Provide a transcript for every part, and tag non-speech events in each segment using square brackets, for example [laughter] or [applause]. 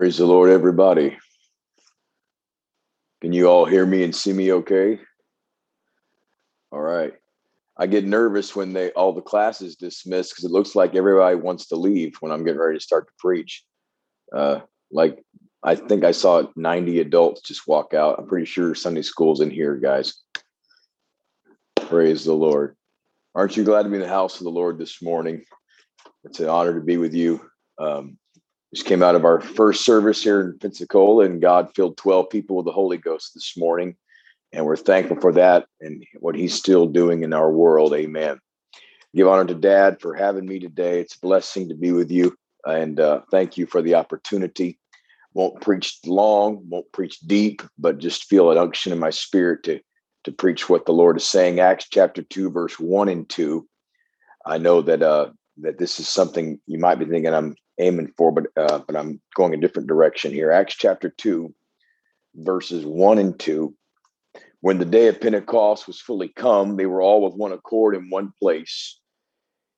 Praise the Lord, everybody. Can you all hear me and see me okay? All right. I get nervous when they all the classes dismiss because it looks like everybody wants to leave when I'm getting ready to start to preach. Uh, like I think I saw 90 adults just walk out. I'm pretty sure Sunday school's in here, guys. Praise the Lord. Aren't you glad to be in the house of the Lord this morning? It's an honor to be with you. Um, just came out of our first service here in Pensacola, and God filled 12 people with the Holy Ghost this morning. And we're thankful for that and what He's still doing in our world. Amen. Give honor to Dad for having me today. It's a blessing to be with you. And uh, thank you for the opportunity. Won't preach long, won't preach deep, but just feel an unction in my spirit to, to preach what the Lord is saying. Acts chapter 2, verse 1 and 2. I know that uh, that this is something you might be thinking I'm aiming for, but uh, but I'm going a different direction here. Acts chapter two, verses one and two. When the day of Pentecost was fully come, they were all with one accord in one place.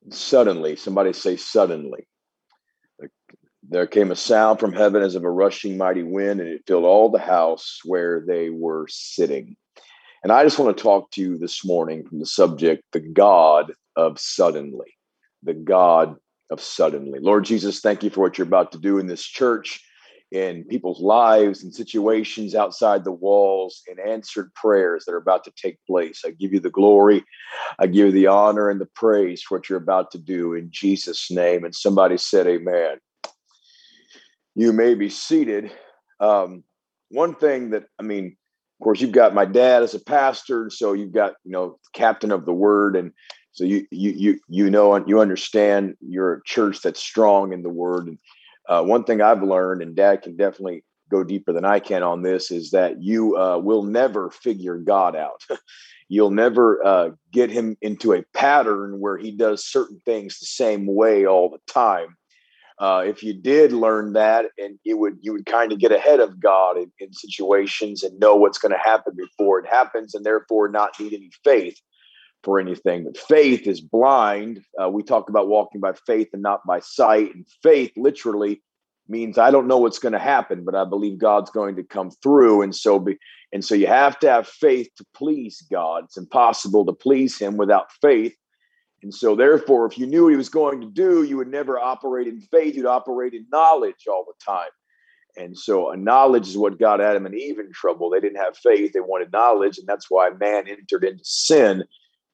And suddenly, somebody say suddenly, there came a sound from heaven as of a rushing mighty wind, and it filled all the house where they were sitting. And I just want to talk to you this morning from the subject, the God of suddenly. The God of suddenly. Lord Jesus, thank you for what you're about to do in this church, in people's lives and situations outside the walls, and answered prayers that are about to take place. I give you the glory, I give you the honor and the praise for what you're about to do in Jesus' name. And somebody said, Amen. You may be seated. Um, one thing that, I mean, of course, you've got my dad as a pastor, so you've got, you know, captain of the word, and so you you you you know and you understand you're a church that's strong in the word. And uh, one thing I've learned, and Dad can definitely go deeper than I can on this, is that you uh, will never figure God out. [laughs] You'll never uh, get him into a pattern where he does certain things the same way all the time. Uh, if you did learn that, and you would you would kind of get ahead of God in, in situations and know what's going to happen before it happens, and therefore not need any faith for anything. But faith is blind. Uh, we talk about walking by faith and not by sight. And faith literally means I don't know what's going to happen, but I believe God's going to come through. And so be, and so you have to have faith to please God. It's impossible to please him without faith. And so therefore, if you knew what he was going to do, you would never operate in faith, you'd operate in knowledge all the time. And so a knowledge is what got Adam and Eve in trouble. They didn't have faith, they wanted knowledge, and that's why man entered into sin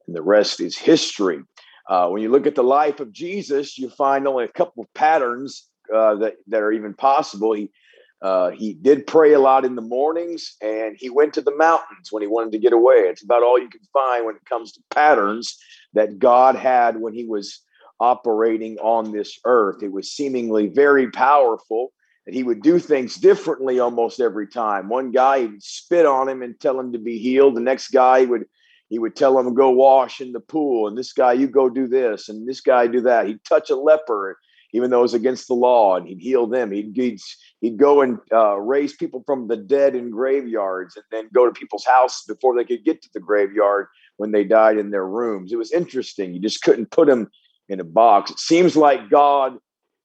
and the rest is history. Uh, when you look at the life of Jesus, you find only a couple of patterns uh, that that are even possible. He uh, he did pray a lot in the mornings, and he went to the mountains when he wanted to get away. It's about all you can find when it comes to patterns that God had when he was operating on this earth. It was seemingly very powerful that he would do things differently almost every time. One guy he would spit on him and tell him to be healed. The next guy he would he would tell them go wash in the pool and this guy you go do this and this guy do that. He'd touch a leper even though it was against the law and he'd heal them. He'd he'd, he'd go and uh, raise people from the dead in graveyards and then go to people's houses before they could get to the graveyard when they died in their rooms. It was interesting. You just couldn't put him in a box. It seems like god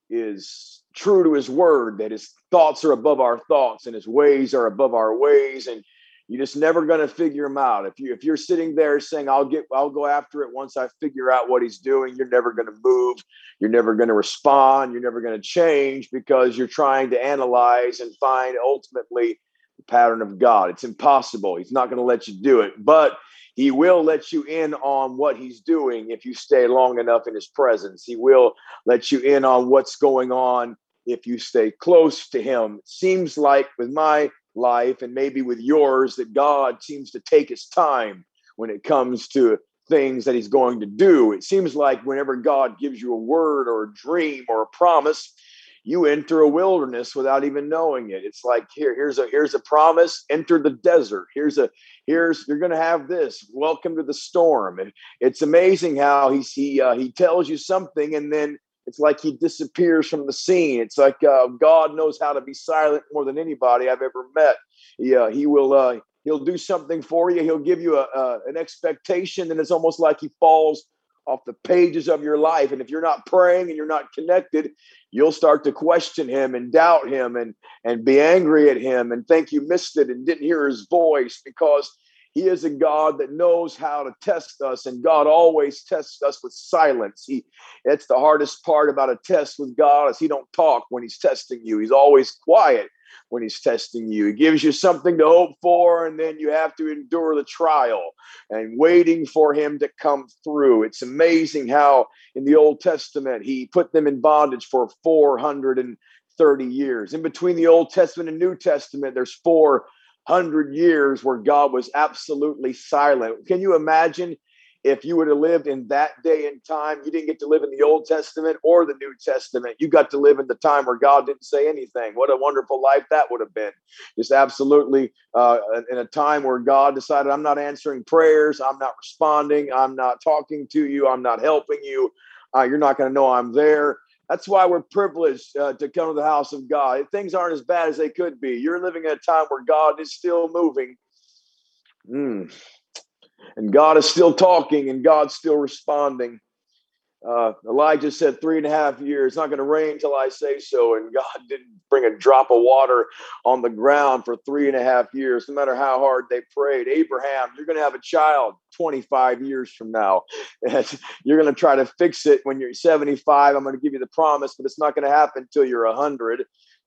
is true to his word that his thoughts are above our thoughts and his ways are above our ways and you're just never going to figure him out. If you if you're sitting there saying I'll get I'll go after it once I figure out what he's doing, you're never going to move. You're never going to respond. You're never going to change because you're trying to analyze and find ultimately the pattern of God. It's impossible. He's not going to let you do it, but he will let you in on what he's doing if you stay long enough in his presence. He will let you in on what's going on if you stay close to him. It seems like with my life and maybe with yours that God seems to take his time when it comes to things that he's going to do. It seems like whenever God gives you a word or a dream or a promise, you enter a wilderness without even knowing it. It's like here, here's a here's a promise. Enter the desert. Here's a here's you're going to have this. Welcome to the storm. And it's amazing how he's he uh, he tells you something and then it's like he disappears from the scene. It's like uh, God knows how to be silent more than anybody I've ever met. He, uh, he will uh, he'll do something for you. He'll give you a, an expectation, and it's almost like he falls off the pages of your life. And if you're not praying and you're not connected, you'll start to question him and doubt him and, and be angry at him and think you missed it and didn't hear his voice because he is a God that knows how to test us, and God always tests us with silence. He it's the hardest part about a test with God is he don't talk when he's testing you. He's always quiet when he's testing you. He gives you something to hope for, and then you have to endure the trial and waiting for him to come through. It's amazing how in the Old Testament he put them in bondage for 430 years. In between the Old Testament and New Testament, there's four hundred years where God was absolutely silent. Can you imagine if you would have lived in that day and time? You didn't get to live in the Old Testament or the New Testament. You got to live in the time where God didn't say anything. What a wonderful life that would have been. Just absolutely uh, in a time where God decided, I'm not answering prayers, I'm not responding, I'm not talking to you, I'm not helping you. Uh, you're not going to know I'm there. That's why we're privileged uh, to come to the house of God. Things aren't as bad as they could be. You're living in a time where God is still moving. Mm. And God is still talking and God's still responding. Uh, Elijah said, Three and a half years, it's not going to rain until I say so. And God [laughs] didn't bring a drop of water on the ground for three and a half years, no matter how hard they prayed. Abraham, you're going to have a child 25 years from now. [laughs] you're going to try to fix it when you're 75. I'm going to give you the promise, but it's not going to happen until you're 100.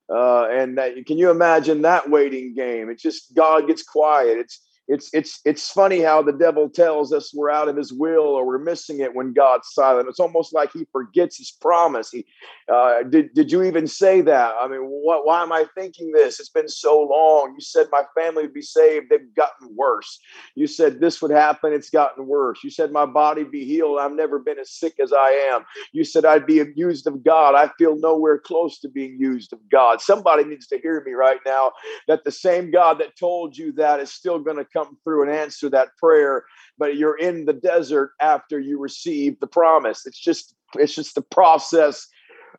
Uh, and that, can you imagine that waiting game? It's just God gets quiet. It's it's it's it's funny how the devil tells us we're out of his will or we're missing it when God's silent. It's almost like he forgets his promise. He uh, did did you even say that? I mean, what, why am I thinking this? It's been so long. You said my family would be saved. They've gotten worse. You said this would happen. It's gotten worse. You said my body be healed. I've never been as sick as I am. You said I'd be used of God. I feel nowhere close to being used of God. Somebody needs to hear me right now that the same God that told you that is still going to come through and answer that prayer but you're in the desert after you receive the promise. It's just it's just the process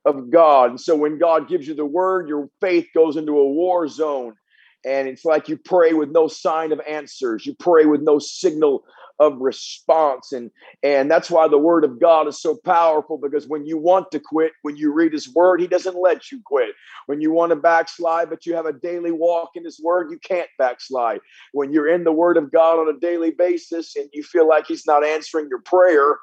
of god. And so when god gives you the word your faith goes into a war zone and it's like you pray with no sign of answers. You pray with no signal of response. And and that's why the word of god is so powerful because when you want to quit when you read his word he doesn't let you quit. When you want to backslide but you have a daily walk in his word you can't backslide. When you're in the word of god on a daily basis and you feel like he's not answering your prayer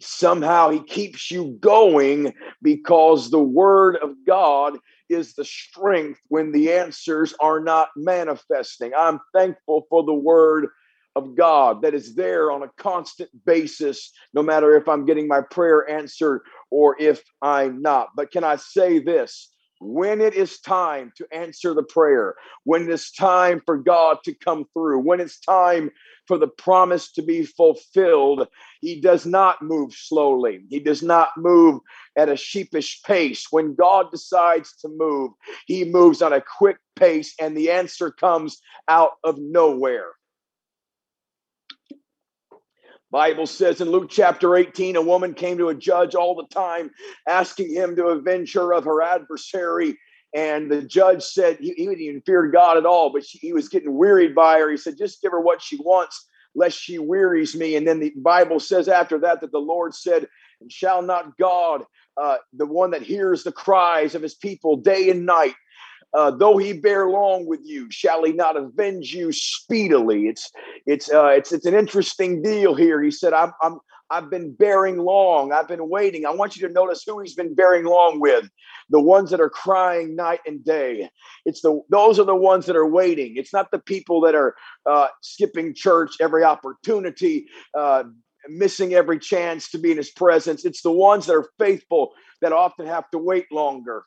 somehow he keeps you going because the word of god is the strength when the answers are not manifesting i'm thankful for the word of God that is there on a constant basis, no matter if I'm getting my prayer answered or if I'm not. But can I say this? When it is time to answer the prayer, when it's time for God to come through, when it's time for the promise to be fulfilled, He does not move slowly. He does not move at a sheepish pace. When God decides to move, He moves on a quick pace, and the answer comes out of nowhere. Bible says in Luke chapter 18, a woman came to a judge all the time, asking him to avenge her of her adversary. And the judge said he, he didn't even fear God at all, but she, he was getting wearied by her. He said, just give her what she wants, lest she wearies me. And then the Bible says after that that the Lord said, and shall not God, uh, the one that hears the cries of his people day and night, uh, though he bear long with you, shall he not avenge you speedily? It's it's uh, it's it's an interesting deal here. He said, "I'm I'm I've been bearing long. I've been waiting. I want you to notice who he's been bearing long with. The ones that are crying night and day. It's the those are the ones that are waiting. It's not the people that are uh, skipping church every opportunity, uh, missing every chance to be in his presence. It's the ones that are faithful that often have to wait longer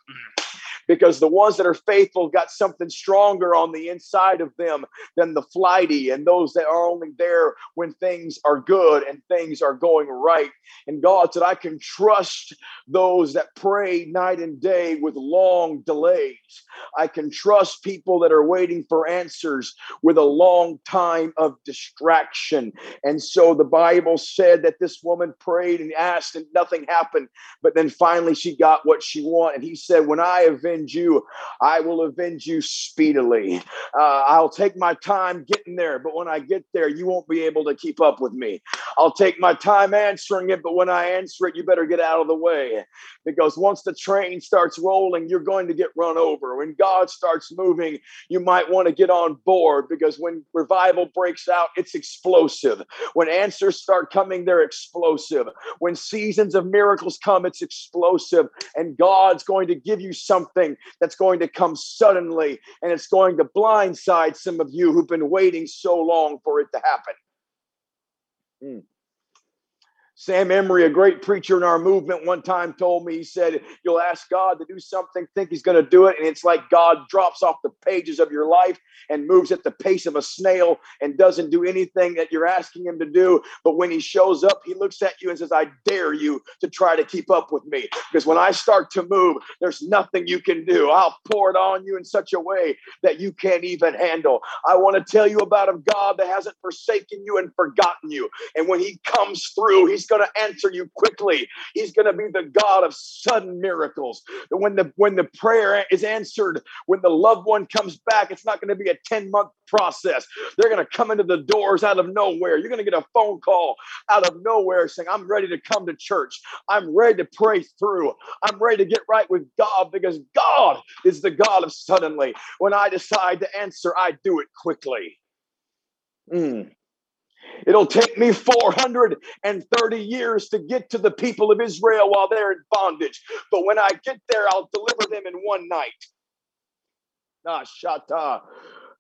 because the ones that are faithful got something stronger on the inside of them than the flighty and those that are only there when things are good and things are going right. And God said, I can trust those that pray night and day with long delays. I can trust people that are waiting for answers with a long time of distraction. And so the Bible said that this woman prayed and asked and nothing happened. But then finally she got what she wanted. And he said, When I avenge avenge you, I will avenge you speedily. Uh, I'll take my time getting there, but when I get there, you won't be able to keep up with me. I'll take my time answering it, but when I answer it, you better get out of the way. Because once the train starts rolling, you're going to get run over. When God starts moving, you might want to get on board because when revival breaks out, it's explosive. When answers start coming, they're explosive. When seasons of miracles come, it's explosive. And God's going to give you something that's going to come suddenly and it's going to blindside some of you who've been waiting so long for it to happen. Mm. Sam Emery, a great preacher in our movement, one time told me, he said, You'll ask God to do something, think he's going to do it, and it's like God drops off the pages of your life and moves at the pace of a snail and doesn't do anything that you're asking him to do. But when he shows up, he looks at you and says, I dare you to try to keep up with me. Because when I start to move, there's nothing you can do. I'll pour it on you in such a way that you can't even handle. I want to tell you about a God that hasn't forsaken you and forgotten you. And when he comes through, he's going to answer you quickly. He's going to be the God of sudden miracles. When the when the prayer is answered, when the loved one comes back, it's not going to be a 10 month process. They're going to come into the doors out of nowhere. You're going to get a phone call out of nowhere saying, I'm ready to come to church. I'm ready to pray through. I'm ready to get right with God because God is the God of suddenly. When I decide to answer, I do it quickly. Mm. It'll take me 430 years to get to the people of Israel while they're in bondage. But when I get there, I'll deliver them in one night. Ah, shata.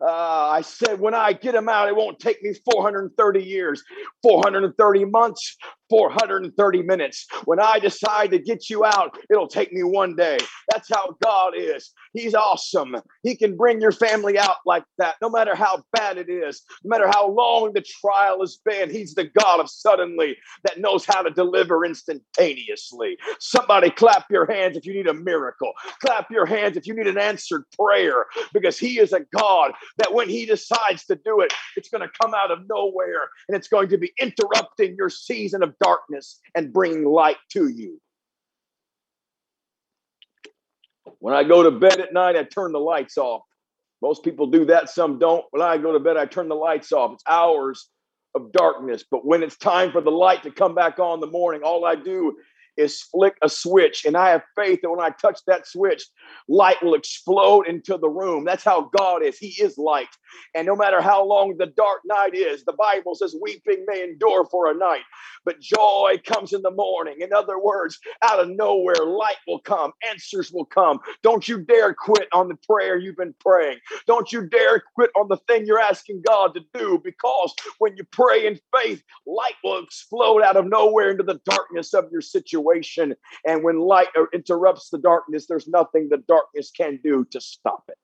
Uh, I said, when I get them out, it won't take me 430 years, 430 months, 430 minutes. When I decide to get you out, it'll take me one day. That's how God is. He's awesome. He can bring your family out like that, no matter how bad it is, no matter how long the trial has been. He's the God of suddenly that knows how to deliver instantaneously. Somebody clap your hands if you need a miracle. Clap your hands if you need an answered prayer, because He is a God that when He decides to do it, it's going to come out of nowhere and it's going to be interrupting your season of darkness and bringing light to you. When I go to bed at night, I turn the lights off. Most people do that, some don't. When I go to bed, I turn the lights off. It's hours of darkness. But when it's time for the light to come back on in the morning, all I do is flick a switch. And I have faith that when I touch that switch, light will explode into the room. That's how God is. He is light. And no matter how long the dark night is, the Bible says weeping may endure for a night, but joy comes in the morning. In other words, out of nowhere, light will come, answers will come. Don't you dare quit on the prayer you've been praying. Don't you dare quit on the thing you're asking God to do because when you pray in faith, light will explode out of nowhere into the darkness of your situation situation. And when light uh, interrupts the darkness, there's nothing the darkness can do to stop it.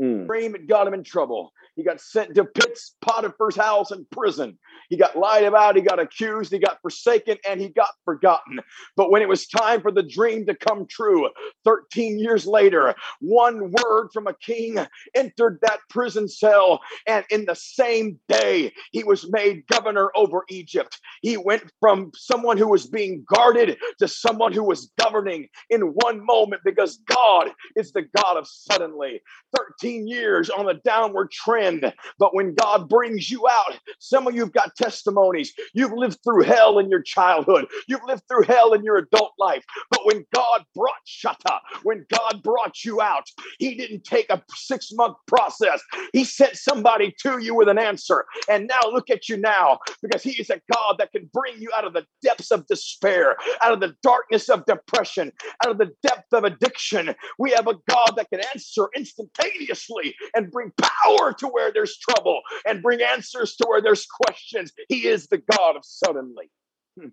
Mm. Dream got him in trouble. He got sent to Pitts, Potiphar's house, and prison. He got lied about, he got accused, he got forsaken, and he got forgotten. But when it was time for the dream to come true, 13 years later, one word from a king entered that prison cell, and in the same day, he was made governor over Egypt. He went from someone who was being guarded to someone who was governing in one moment because God is the God of suddenly. 13 years on a downward trend, but when God brings you out, some of you've got testimonies. You've lived through hell in your childhood. You've lived through hell in your adult life. But when God brought Shatta, when God brought you out, He didn't take a six month process. He sent somebody to you with an answer. And now look at you now, because He is a God that can bring you out of the depths of despair, out of the darkness of depression, out of the depth of addiction. We have a God that can answer instantaneously and bring power to where there's trouble and bring answers to where there's questions. He is the God of suddenly. Hmm.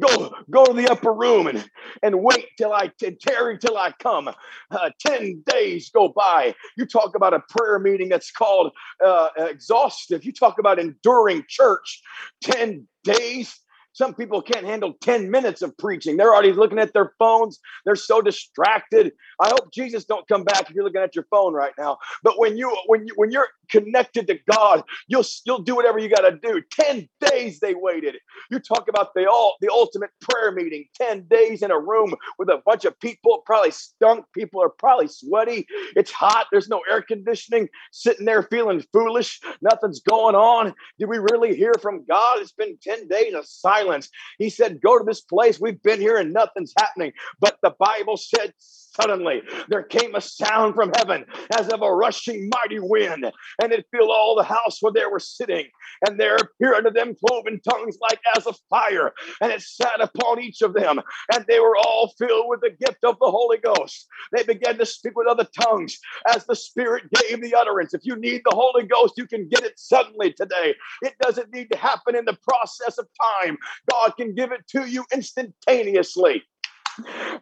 Go, go to the upper room and, and wait till I and tarry till I come. Uh, Ten days go by. You talk about a prayer meeting that's called uh, exhaustive. You talk about enduring church. Ten days. Some people can't handle 10 minutes of preaching. They're already looking at their phones. They're so distracted. I hope Jesus don't come back if you're looking at your phone right now. But when you when you when you're connected to God, you'll you'll do whatever you got to do. 10 days they waited. You talk about the all the ultimate prayer meeting, 10 days in a room with a bunch of people, probably stunk. People are probably sweaty. It's hot. There's no air conditioning. Sitting there feeling foolish. Nothing's going on. Did we really hear from God? It's been 10 days of silence. He said, Go to this place. We've been here and nothing's happening. But the Bible said Suddenly there came a sound from heaven as of a rushing mighty wind, and it filled all the house where they were sitting. And there appeared unto them cloven tongues like as of fire, and it sat upon each of them, and they were all filled with the gift of the Holy Ghost. They began to speak with other tongues as the Spirit gave the utterance. If you need the Holy Ghost, you can get it suddenly today. It doesn't need to happen in the process of time. God can give it to you instantaneously.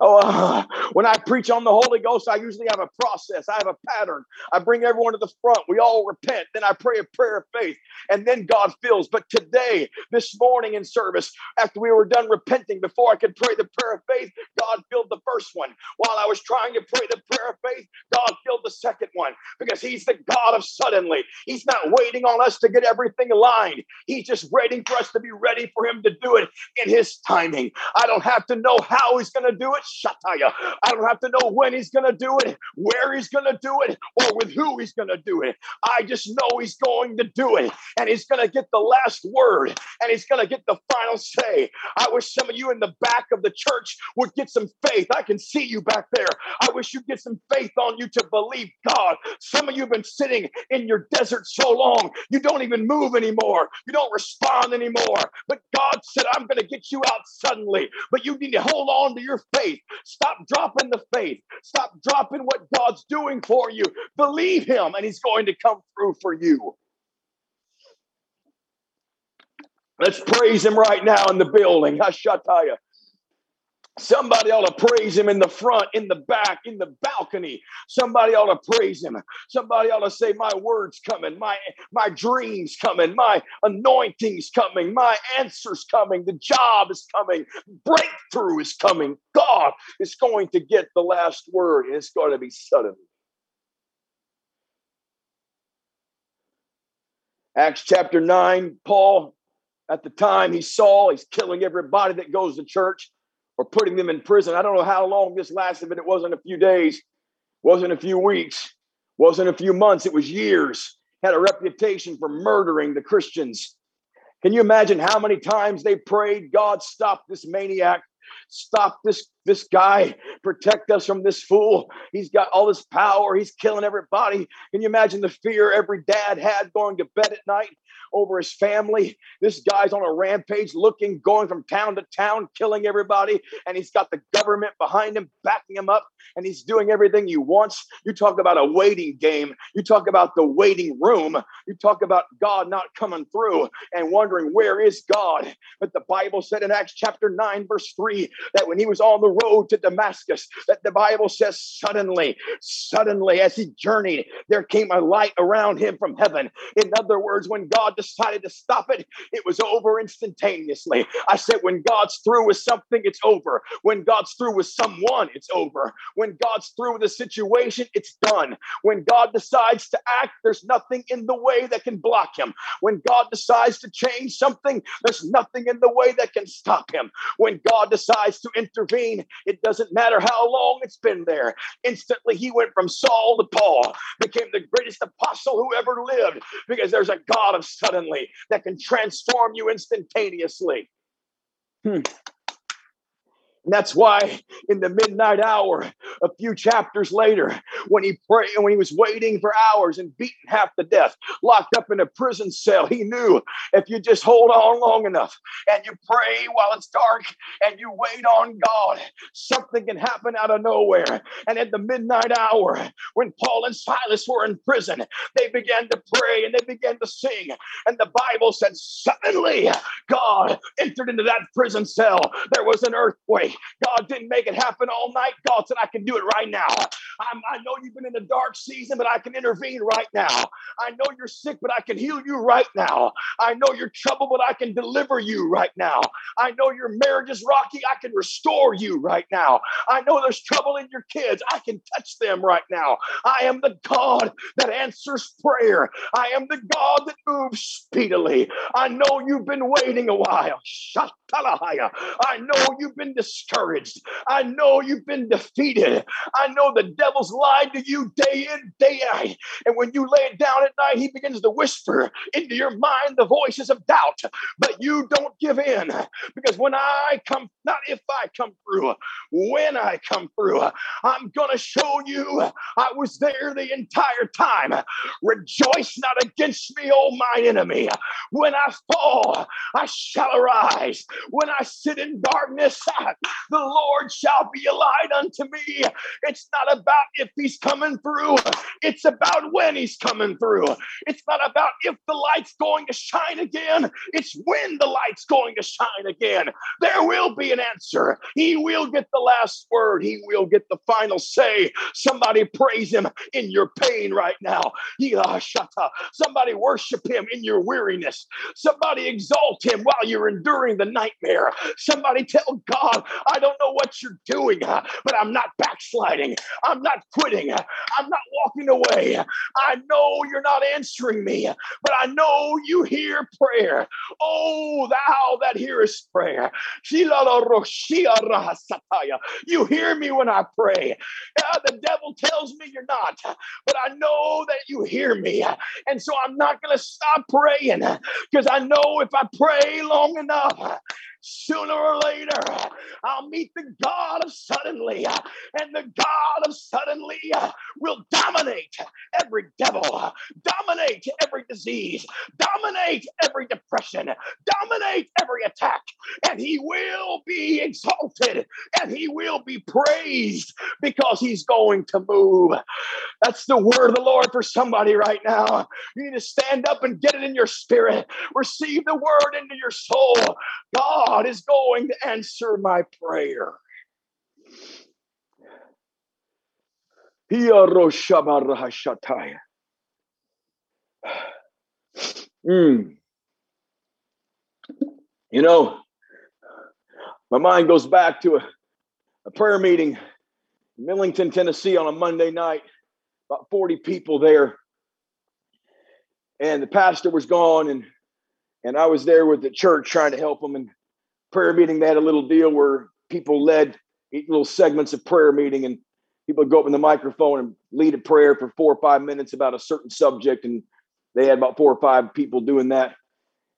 Oh, uh, when I preach on the Holy Ghost, I usually have a process. I have a pattern. I bring everyone to the front. We all repent. Then I pray a prayer of faith, and then God fills. But today, this morning in service, after we were done repenting, before I could pray the prayer of faith, God filled the first one. While I was trying to pray the prayer of faith, God filled the second one because He's the God of suddenly. He's not waiting on us to get everything aligned. He's just waiting for us to be ready for Him to do it in His timing. I don't have to know how He's going going to do it. Shataya. I don't have to know when he's going to do it, where he's going to do it, or with who he's going to do it. I just know he's going to do it and he's going to get the last word and he's going to get the final say. I wish some of you in the back of the church would get some faith. I can see you back there. I wish you'd get some faith on you to believe God. Some of you have been sitting in your desert so long, you don't even move anymore. You don't respond anymore. But God said, I'm going to get you out suddenly. But you need to hold on to your your faith. Stop dropping the faith. Stop dropping what God's doing for you. Believe Him, and He's going to come through for you. Let's praise Him right now in the building. Hashataya. Somebody ought to praise him in the front, in the back, in the balcony. Somebody ought to praise him. Somebody ought to say, My word's coming, my, my dreams coming, my anointing's coming, my answer's coming, the job is coming, breakthrough is coming. God is going to get the last word, and it's going to be sudden. Acts chapter 9, Paul, at the time he saw, he's killing everybody that goes to church or putting them in prison. I don't know how long this lasted, but it wasn't a few days, wasn't a few weeks, wasn't a few months, it was years. Had a reputation for murdering the Christians. Can you imagine how many times they prayed, God, stop this maniac, stop this this guy, protect us from this fool. He's got all this power. He's killing everybody. Can you imagine the fear every dad had going to bed at night over his family? This guy's on a rampage, looking, going from town to town, killing everybody. And he's got the government behind him, backing him up, and he's doing everything he wants. You talk about a waiting game. You talk about the waiting room. You talk about God not coming through and wondering, where is God? But the Bible said in Acts chapter 9, verse 3, that when he was on the road to Damascus that the Bible says suddenly, suddenly, as he journeyed, there came a light around him from heaven. In other words, when God decided to stop it, it was over instantaneously. I said, when God's through with something, it's over. When God's through with someone, it's over. When God's through with a situation, it's done. When God decides to act, there's nothing in the way that can block him. When God decides to change something, there's nothing in the way that can stop him. When God decides to intervene, it doesn't matter how long it's been there. Instantly, he went from Saul to Paul, became the greatest apostle who ever lived because there's a God of suddenly that can transform you instantaneously. Hmm. And that's why in the midnight hour, a few chapters later, when he prayed, when he was waiting for hours and beaten half to death, locked up in a prison cell, he knew if you just hold on long enough and you pray while it's dark and you wait on God, something can happen out of nowhere. And at the midnight hour, when Paul and Silas were in prison, they began to pray and they began to sing. And the Bible said, suddenly God entered into that prison cell. There was an earthquake God didn't make it happen all night. God said, I can do it right now. I'm, I know you've been in a dark season, but I can intervene right now. I know you're sick, but I can heal you right now. I know you're troubled, but I can deliver you right now. I know your marriage is rocky. I can restore you right now. I know there's trouble in your kids. I can touch them right now. I am the God that answers prayer. I am the God that moves speedily. I know you've been waiting a while. I know you've been discouraged. I know you've been defeated. I know the devil's lied to you day in, day out. And when you lay it down at night, he begins to whisper into your mind the voices of doubt. But you don't give in because when I come, not if I come through, when I come through, I'm going to show you I was there the entire time. Rejoice not against me, oh my enemy. When I fall, I shall arise. When I sit in darkness, the Lord shall be a light unto me. It's not about if he's coming through, it's about when he's coming through. It's not about if the light's going to shine again, it's when the light's going to shine again. There will be an answer. He will get the last word, he will get the final say. Somebody praise him in your pain right now. Somebody worship him in your weariness. Somebody exalt him while you're enduring the nightmare. Somebody tell God, I don't know what you're doing, but I'm not backsliding. I'm not quitting. I'm not walking away. I know you're not answering me, but I know you hear prayer. Oh, thou that hearest prayer. You hear me when I pray. Uh, the devil tells me you're not, but I know that you hear me. And so I'm not going to stop praying because I know if I pray long enough, sooner or later, I'll meet the God of suddenly, and the God of suddenly will dominate every devil, dominate every disease, dominate every depression, dominate every attack, and he will be exalted and he will be praised because he's going to move. That's the word of the Lord for somebody right now. You need to stand up and get it in your spirit, receive the word into your soul. God God is going to answer my prayer. Mm. You know, my mind goes back to a, a prayer meeting in Millington, Tennessee on a Monday night, about 40 people there. And the pastor was gone, and and I was there with the church trying to help them. And prayer meeting, they had a little deal where people led little segments of prayer meeting and people would go up in the microphone and lead a prayer for four or five minutes about a certain subject. And they had about four or five people doing that.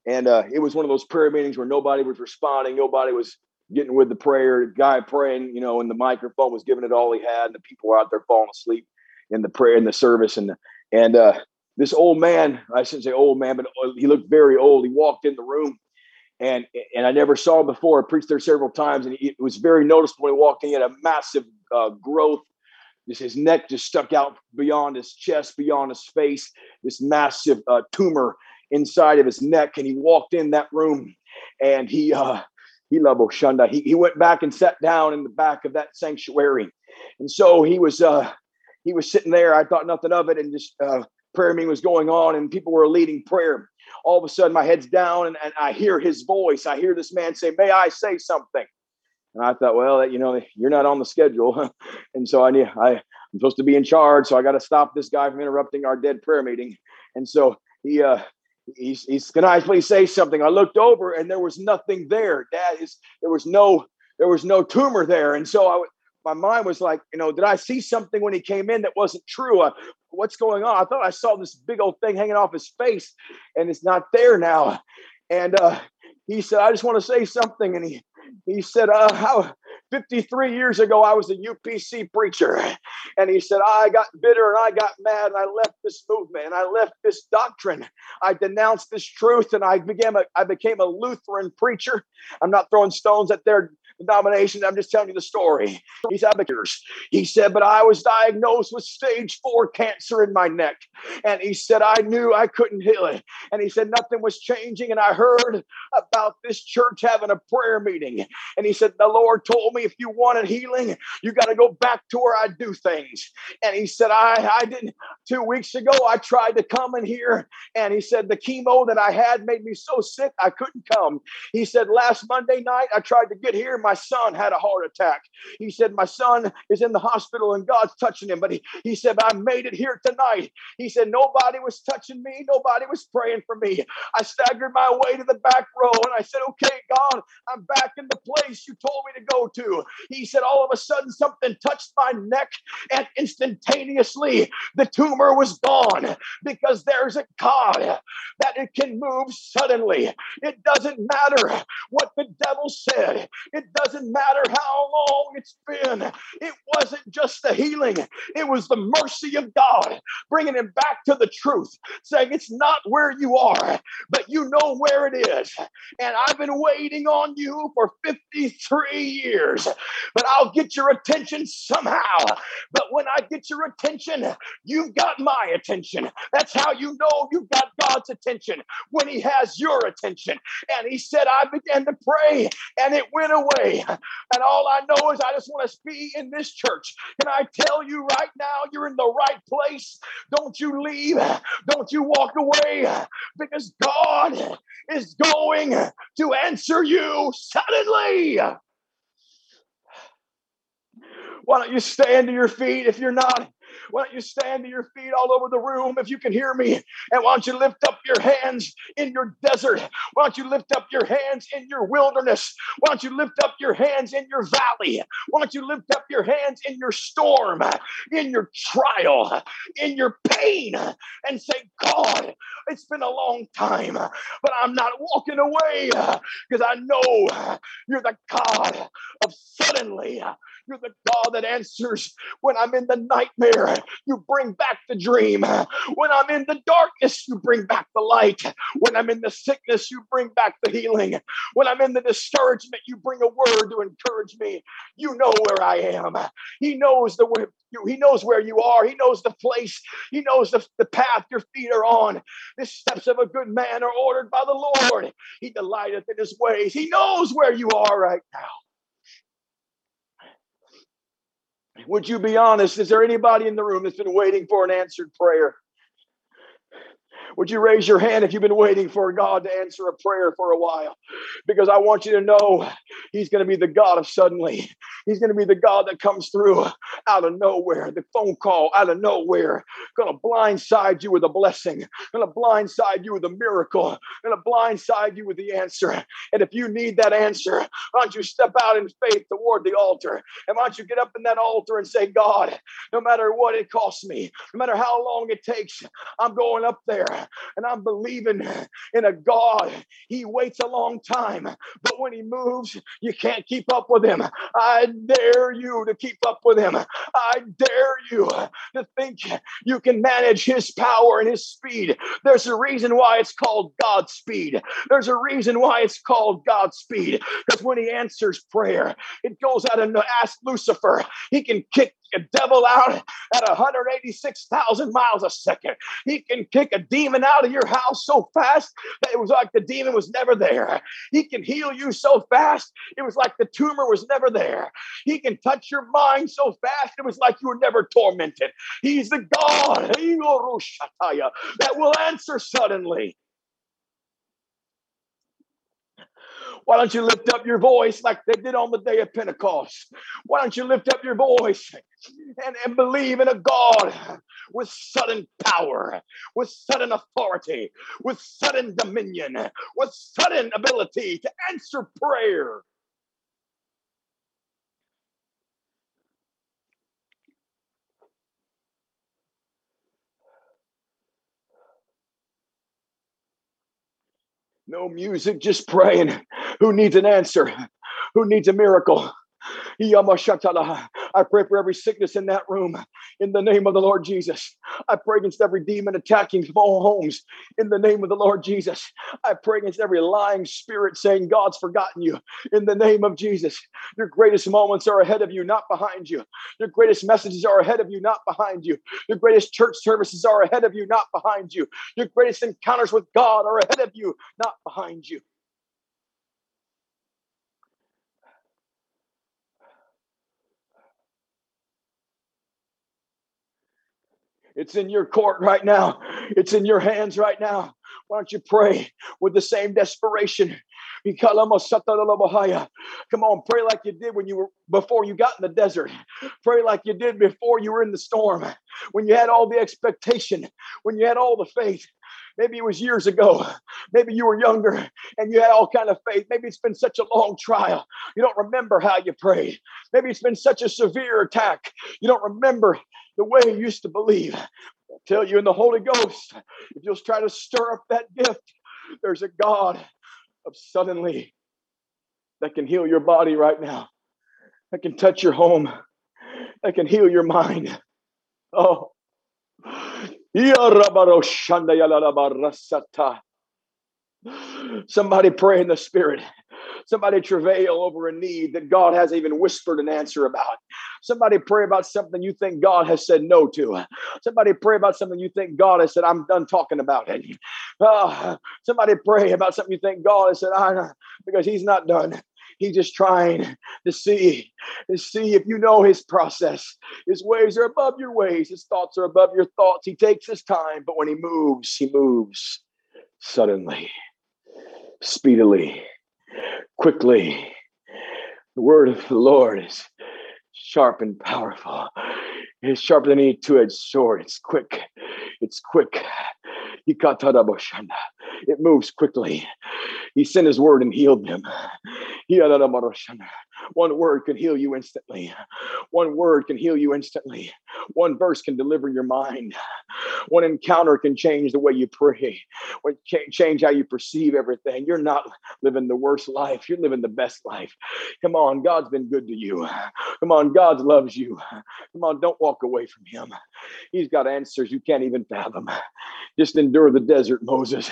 And uh, it was one of those prayer meetings where nobody was responding, nobody was getting with the prayer. The guy praying, you know, and the microphone was giving it all he had, and the people were out there falling asleep in the prayer in the service. And and uh, this old man, I shouldn't say old man, but uh, he looked very old. He walked in the room and and I never saw him before. I preached there several times, and it was very noticeable when he walked in. He had a massive uh, growth. Just his neck just stuck out beyond his chest, beyond his face. This massive uh, tumor inside of his neck, and he walked in that room, and he uh, he loved Shunda. He he went back and sat down in the back of that sanctuary, and so he was uh, he was sitting there. I thought nothing of it, and just uh, prayer meeting was going on, and people were leading prayer all of a sudden my head's down and, and I hear his voice. I hear this man say, May I say something? And I thought, well, you know, you're not on the schedule. [laughs] and so I need, I, I'm supposed to be in charge. So I got to stop this guy from interrupting our dead prayer meeting. And so he, uh, he's, he's, can I please say something? I looked over and there was nothing there. Dad is, there was no, there was no tumor there. And so I, my mind was like, you know, did I see something when he came in that wasn't true? What's going on? I thought I saw this big old thing hanging off his face, and it's not there now. And uh, he said, I just want to say something. And he he said, uh, how 53 years ago, I was a UPC preacher. And he said, I got bitter and I got mad and I left this movement and I left this doctrine. I denounced this truth and I became a, I became a Lutheran preacher. I'm not throwing stones at their, denomination. I'm just telling you the story. He's advocates. He said, but I was diagnosed with stage four cancer in my neck. And he said, I knew I couldn't heal it. And he said, nothing was changing. And I heard about this church having a prayer meeting. And he said, the Lord told me if you wanted healing, you got to go back to where I do things. And he said, I, I didn't, two weeks ago, I tried to come in here. And he said, the chemo that I had made me so sick, I couldn't come. He said, last Monday night, I tried to get here. My son had a heart attack. He said, My son is in the hospital and God's touching him. But he, he said, I made it here tonight. He said, Nobody was touching me. Nobody was praying for me. I staggered my way to the back row and I said, Okay, God, I'm back in the place you told me to go to. He said, All of a sudden, something touched my neck and instantaneously the tumor was gone because there's a God that it can move suddenly. It doesn't matter what the devil said, it doesn't matter how long it's been. It wasn't just the healing, it was the mercy of God bringing him back to the truth, saying it's not where you are, but you know where it is. And I've been waiting on you for 53 years, but I'll get your attention somehow. But when I get your attention, you've got my attention. That's how you know you've got God's attention when He has your attention. And He said, I began to pray and it went away. And all I know is I just want to be in this church. Can I tell you right now, you're in the right place? Don't you leave. Don't you walk away because God is going to answer you suddenly. Why don't you stand to your feet if you're not why don't you stand to your feet all over the room if you can hear me? And why don't you lift up your hands in your desert? Why don't you lift up your hands in your wilderness? Why don't you lift up your hands in your valley? Why don't you lift up your hands in your storm, in your trial, in your pain, and say, God, it's been a long time, but I'm not walking away because I know you're the God of suddenly. You're the God that answers when I'm in the nightmare. You bring back the dream. When I'm in the darkness, you bring back the light. When I'm in the sickness, you bring back the healing. When I'm in the discouragement, you bring a word to encourage me. You know where I am. He knows the way. He knows where you are. He knows the place. He knows the, the path your feet are on. The steps of a good man are ordered by the Lord. He delighteth in his ways. He knows where you are right now. Would you be honest? Is there anybody in the room that's been waiting for an answered prayer? Would you raise your hand if you've been waiting for God to answer a prayer for a while? Because I want you to know He's going to be the God of suddenly. He's going to be the God that comes through out of nowhere, the phone call out of nowhere, going to blindside you with a blessing, going to blindside you with a miracle, going to blindside you with the answer. And if you need that answer, why don't you step out in faith toward the altar? And why don't you get up in that altar and say, God, no matter what it costs me, no matter how long it takes, I'm going up there and I'm believing in a God. He waits a long time, but when he moves, you can't keep up with him. I dare you to keep up with him. I dare you to think you can manage his power and his speed. There's a reason why it's called God's speed. There's a reason why it's called God's speed because when he answers prayer, it goes out and ask Lucifer. He can kick a devil out at 186,000 miles a second. He can kick a demon out of your house so fast that it was like the demon was never there. He can heal you so fast, it was like the tumor was never there. He can touch your mind so fast, it was like you were never tormented. He's the God that will answer suddenly. Why don't you lift up your voice like they did on the day of Pentecost? Why don't you lift up your voice and, and believe in a God with sudden power, with sudden authority, with sudden dominion, with sudden ability to answer prayer? No music, just praying. Who needs an answer? Who needs a miracle? I pray for every sickness in that room. in the name of the Lord Jesus. I pray against every demon attacking small homes in the name of the Lord Jesus. I pray against every lying spirit saying God's forgotten you in the name of Jesus. Your greatest moments are ahead of you, not behind you. Your greatest messages are ahead of you, not behind you. Your greatest church services are ahead of you, not behind you. Your greatest encounters with God are ahead of you, not behind you. It's in your court right now. It's in your hands right now. Why don't you pray with the same desperation? Come on, pray like you did when you were before you got in the desert. Pray like you did before you were in the storm. When you had all the expectation, when you had all the faith. Maybe it was years ago. Maybe you were younger and you had all kind of faith. Maybe it's been such a long trial. You don't remember how you prayed. Maybe it's been such a severe attack. You don't remember the way you used to believe. I'll tell you in the Holy Ghost, if you'll try to stir up that gift, there's a God of suddenly that can heal your body right now, that can touch your home, that can heal your mind. Oh. Somebody pray in the spirit. Somebody travail over a need that God hasn't even whispered an answer about. Somebody pray about something you think God has said no to. Somebody pray about something you think God has said, I'm done talking about it. Uh, somebody pray about something you think God has said, I because He's not done. He's just trying to see, to see if you know his process. His ways are above your ways. His thoughts are above your thoughts. He takes his time, but when he moves, he moves suddenly, speedily quickly. The word of the Lord is sharp and powerful. It's sharper than any two-edged sword. It's quick. It's quick. It moves quickly. He sent his word and healed them. One word can heal you instantly. One word can heal you instantly. One verse can deliver your mind. One encounter can change the way you pray, or change how you perceive everything. You're not living the worst life, you're living the best life. Come on, God's been good to you. Come on, God loves you. Come on, don't walk away from Him. He's got answers you can't even fathom. Just endure the desert, Moses.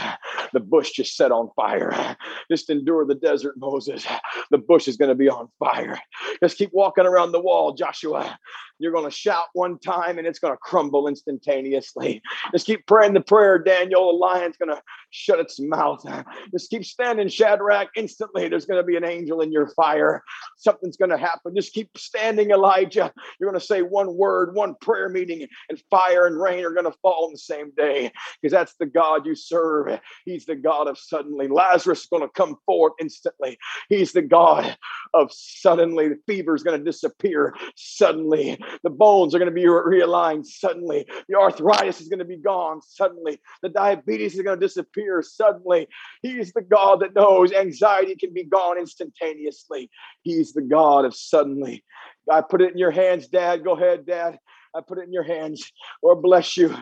The bush just set on fire. [laughs] Just endure the desert, Moses. The bush is going to be on fire. Just keep walking around the wall, Joshua. You're going to shout one time and it's going to crumble instantaneously. [laughs] Just keep praying the prayer, Daniel. The lion's going to shut its mouth. [laughs] Just keep standing, Shadrach. Instantly, there's going to be an angel in your fire. Something's going to happen. Just keep standing, Elijah. You're going to say one word, one prayer meeting, and fire and rain are going to fall in the same day because that's the God you serve. He's the God of suddenly. Lazarus is going to come forth instantly. He's the God of suddenly. The fever is going to disappear suddenly. The bones are going to be realigned suddenly. The arthritis is going to be gone suddenly. The diabetes is going to disappear suddenly. He's the God that knows anxiety can be gone instantaneously. He's the God of suddenly. I put it in your hands, Dad. Go ahead, Dad. I put it in your hands. Lord bless you.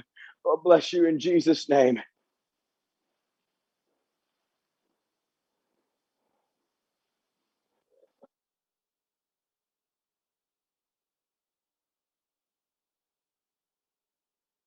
Lord bless you in Jesus' name.